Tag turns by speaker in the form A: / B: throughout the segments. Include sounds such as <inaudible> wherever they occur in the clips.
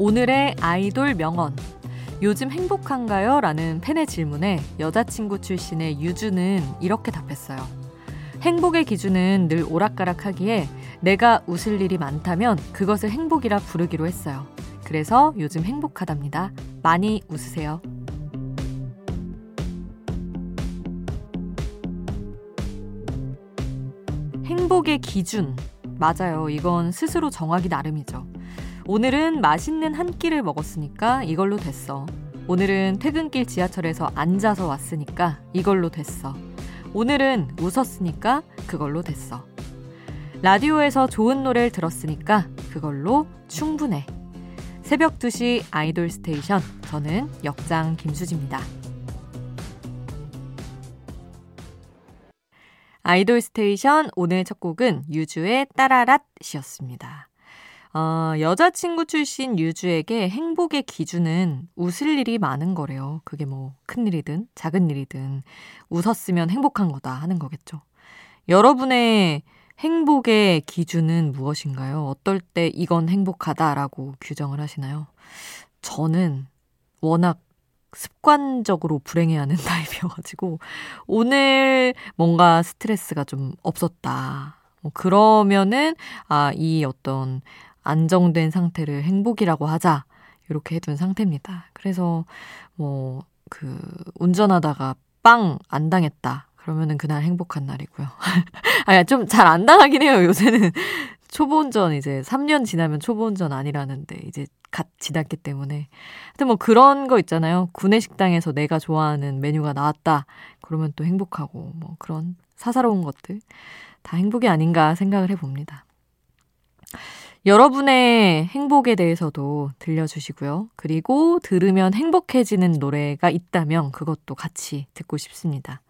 A: 오늘의 아이돌 명언. 요즘 행복한가요? 라는 팬의 질문에 여자친구 출신의 유주는 이렇게 답했어요. 행복의 기준은 늘 오락가락하기에 내가 웃을 일이 많다면 그것을 행복이라 부르기로 했어요. 그래서 요즘 행복하답니다. 많이 웃으세요. 행복의 기준. 맞아요. 이건 스스로 정하기 나름이죠. 오늘은 맛있는 한 끼를 먹었으니까 이걸로 됐어. 오늘은 퇴근길 지하철에서 앉아서 왔으니까 이걸로 됐어. 오늘은 웃었으니까 그걸로 됐어. 라디오에서 좋은 노래를 들었으니까 그걸로 충분해. 새벽 2시 아이돌 스테이션. 저는 역장 김수지입니다. 아이돌 스테이션 오늘 첫 곡은 유주의 따라랏이었습니다. 어, 여자친구 출신 유주에게 행복의 기준은 웃을 일이 많은 거래요. 그게 뭐 큰일이든 작은 일이든 웃었으면 행복한 거다 하는 거겠죠. 여러분의 행복의 기준은 무엇인가요? 어떨 때 이건 행복하다라고 규정을 하시나요? 저는 워낙 습관적으로 불행해하는 <laughs> 타입이어가지고 오늘 뭔가 스트레스가 좀 없었다. 뭐 그러면은 아 이 어떤 안정된 상태를 행복이라고 하자 이렇게 해둔 상태입니다. 그래서 뭐 그 운전하다가 빵 안 당했다. 그러면은 그날 행복한 날이고요. <laughs> 아야 좀잘 안 당하긴 해요. 요새는 <laughs> 초보 운전 이제 3년 지나면 초보 운전 아니라는데 이제 갓 지났기 때문에. 하여튼 뭐 그런 거 있잖아요. 구내식당에서 내가 좋아하는 메뉴가 나왔다. 그러면 또 행복하고 뭐 그런 사사로운 것들 다 행복이 아닌가 생각을 해 봅니다. 여러분의 행복에 대해서도 들려주시고요. 그리고 들으면 행복해지는 노래가 있다면 그것도 같이 듣고 싶습니다.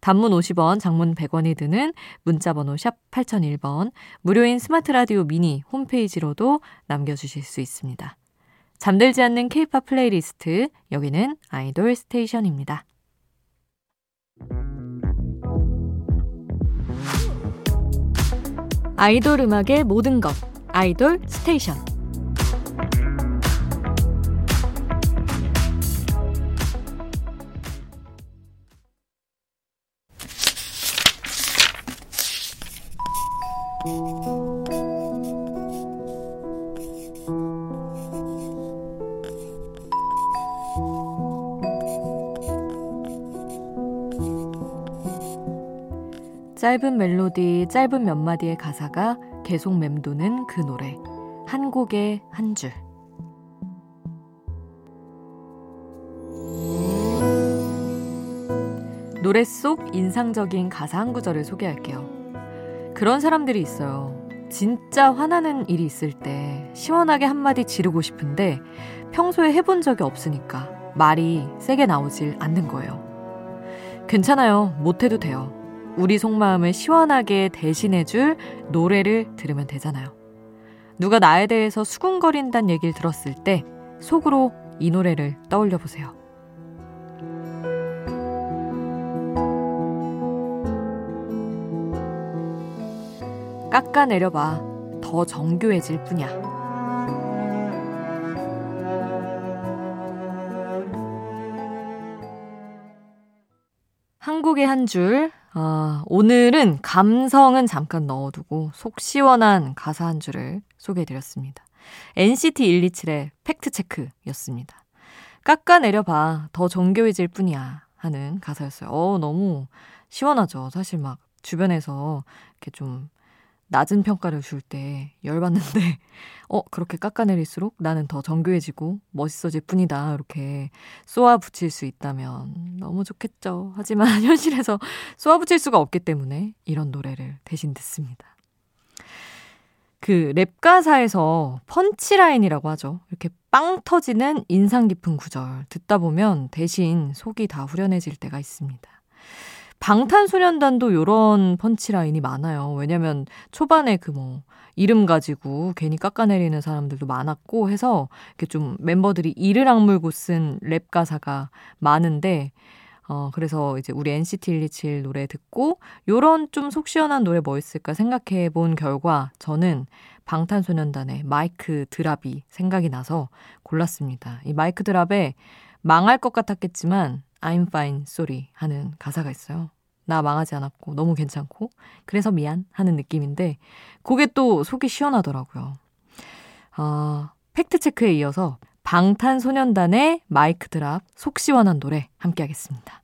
A: 단문 50원, 장문 100원이 드는 문자번호 샵 8001번, 무료인 스마트 라디오 미니 홈페이지로도 남겨주실 수 있습니다. 잠들지 않는 케이팝 플레이리스트, 여기는 아이돌 스테이션입니다. 아이돌 음악의 모든 것, 아이돌 스테이션. 짧은 멜로디, 짧은 몇 마디의 가사가 계속 맴도는 그 노래. 한 곡에 한 줄. 노래 속 인상적인 가사 한 구절을 소개할게요. 그런 사람들이 있어요. 진짜 화나는 일이 있을 때 시원하게 한마디 지르고 싶은데 평소에 해본 적이 없으니까 말이 세게 나오질 않는 거예요. 괜찮아요. 못해도 돼요. 우리 속마음을 시원하게 대신해줄 노래를 들으면 되잖아요. 누가 나에 대해서 수군거린다는 얘기를 들었을 때 속으로 이 노래를 떠올려 보세요. 깎아내려봐. 더 정교해질 뿐이야. 한국의 한 줄, 아, 오늘은 감성은 잠깐 넣어두고 속 시원한 가사 한 줄을 소개해드렸습니다. NCT 127의 팩트체크였습니다. 깎아내려봐. 더 정교해질 뿐이야. 하는 가사였어요. 어, 너무 시원하죠. 사실 막 주변에서 이렇게 좀 낮은 평가를 줄 때 열받는데, <laughs> 어, 그렇게 깎아내릴수록 나는 더 정교해지고 멋있어질 뿐이다. 이렇게 쏘아 붙일 수 있다면 너무 좋겠죠. 하지만 <laughs> 현실에서 쏘아 붙일 수가 없기 때문에 이런 노래를 대신 듣습니다. 그 랩 가사에서 punchline이라고 하죠. 이렇게 빵 터지는 인상 깊은 구절 듣다 보면 대신 속이 다 후련해질 때가 있습니다. 방탄소년단도 요런 punchline이 많아요. 왜냐면 초반에 그 뭐 이름 가지고 괜히 깎아내리는 사람들도 많았고 해서 이렇게 좀 멤버들이 이를 악물고 쓴 랩 가사가 많은데 어, 그래서 이제 우리 NCT 127 노래 듣고 요런 좀 속 시원한 노래 뭐 있을까 생각해 본 결과 저는 방탄소년단의 MIC Drop이 생각이 나서 골랐습니다. 이 MIC Drop에 망할 것 같았겠지만 I'm fine, sorry 하는 가사가 있어요. 나 망하지 않았고 너무 괜찮고 그래서 미안 하는 느낌인데 그게 또 속이 시원하더라고요. 아, Fact Check에 이어서 방탄소년단의 MIC Drop 속 시원한 노래 함께 하겠습니다.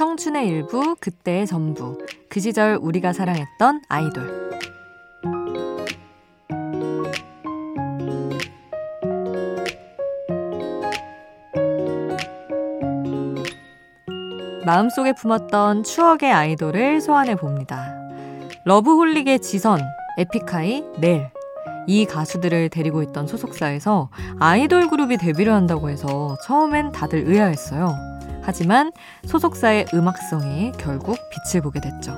A: 청춘의 일부, 그때의 전부. 그 시절 우리가 사랑했던 아이돌. 마음속에 품었던 추억의 아이돌을 소환해 봅니다. 러브홀릭의 지선, 에픽하이, 넬. 이 가수들을 데리고 있던 소속사에서 아이돌 그룹이 데뷔를 한다고 해서 처음엔 다들 의아했어요. 하지만 소속사의 음악성이 결국 빛을 보게 됐죠.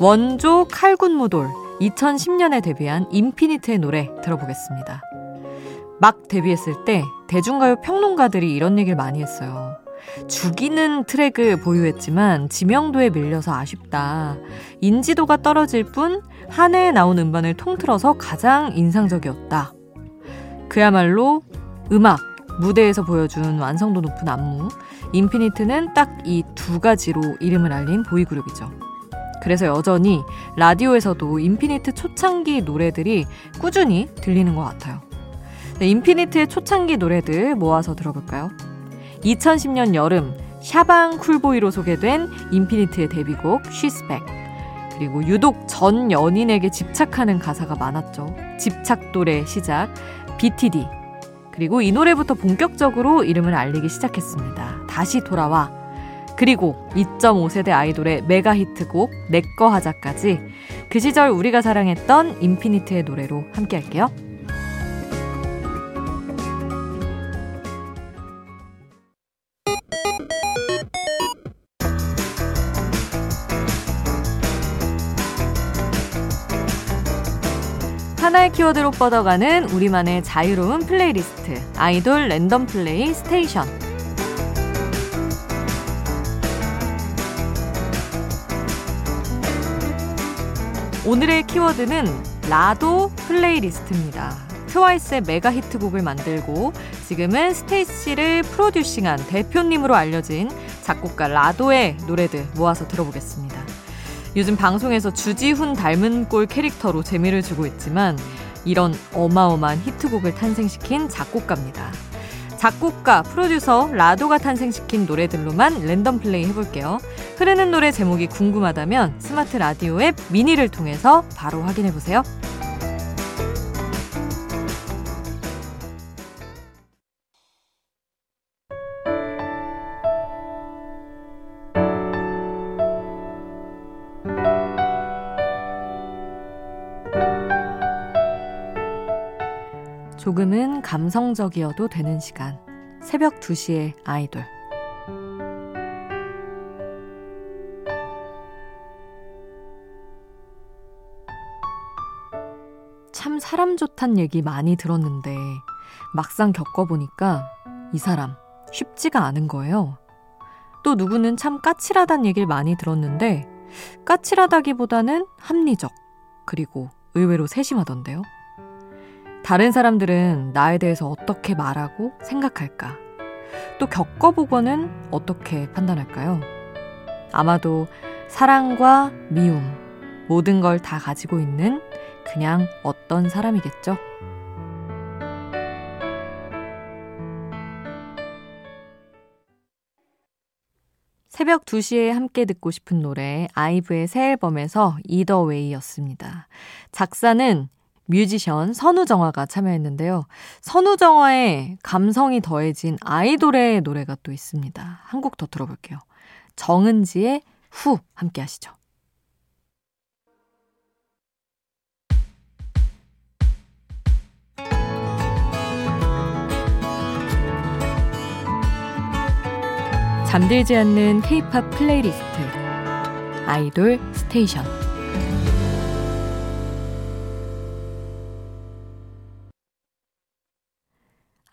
A: 원조 칼군무돌 2010년에 데뷔한 인피니트의 노래 들어보겠습니다. 막 데뷔했을 때 대중가요 평론가들이 이런 얘기를 많이 했어요. 죽이는 트랙을 보유했지만 지명도에 밀려서 아쉽다. 인지도가 떨어질 뿐 한 해에 나온 음반을 통틀어서 가장 인상적이었다. 그야말로 음악, 무대에서 보여준 완성도 높은 안무, 인피니트는 딱 이 두 가지로 이름을 알린 보이그룹이죠. 그래서 여전히 라디오에서도 인피니트 초창기 노래들이 꾸준히 들리는 것 같아요. 네, 인피니트의 초창기 노래들 모아서 들어볼까요? 2010년 여름 샤방 cool boy로 소개된 인피니트의 데뷔곡 She's Back 그리고 유독 전 연인에게 집착하는 가사가 많았죠. 집착돌의 시작 BTD 그리고 이 노래부터 본격적으로 이름을 알리기 시작했습니다. 다시 돌아와. 그리고 2.5세대 아이돌의 메가 히트곡 내꺼 하자까지 그 시절 우리가 사랑했던 인피니트의 노래로 함께 할게요. 하나의 키워드로 뻗어가는 우리만의 자유로운 플레이리스트 아이돌 랜덤 플레이 스테이션 오늘의 키워드는 라도 플레이리스트입니다. 트와이스의 메가 히트곡을 만들고 지금은 스테이씨를 프로듀싱한 대표님으로 알려진 작곡가 라도의 노래들 모아서 들어보겠습니다. 요즘 방송에서 주지훈 닮은 꼴 캐릭터로 재미를 주고 있지만 이런 어마어마한 히트곡을 탄생시킨 작곡가입니다. 작곡가, 프로듀서 라도가 탄생시킨 노래들로만 랜덤 플레이 해볼게요. 흐르는 노래 제목이 궁금하다면 스마트 라디오 앱 미니를 통해서 바로 확인해보세요. 조금은 감성적이어도 되는 시간. 새벽 2시에 아이돌. 참 사람 좋단 얘기 많이 들었는데 막상 겪어보니까 이 사람 쉽지가 않은 거예요. 또 누구는 참 까칠하단 얘기를 많이 들었는데 까칠하다기보다는 합리적 그리고 의외로 세심하던데요. 다른 사람들은 나에 대해서 어떻게 말하고 생각할까? 또 겪어보고는 어떻게 판단할까요? 아마도 사랑과 미움, 모든 걸 다 가지고 있는 그냥 어떤 사람이겠죠? 새벽 2시에 함께 듣고 싶은 노래 아이브의 새 앨범에서 이더웨이였습니다. 작사는 뮤지션 선우정아가 참여했는데요. 선우정아의 감성이 더해진 아이돌의 노래가 또 있습니다. 한 곡 더 들어볼게요. 정은지의 Whoo 함께 하시죠. 잠들지 않는 K-팝 플레이리스트 아이돌 스테이션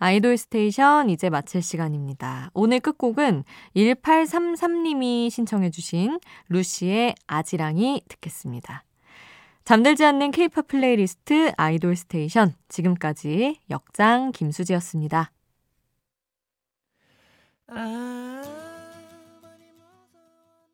A: 아이돌 스테이션 이제 마칠 시간입니다. 오늘 끝곡은 1833님이 신청해주신 루시의 아지랑이 듣겠습니다. 잠들지 않는 케이팝 플레이리스트 아이돌 스테이션 지금까지 역장 김수지였습니다. 아...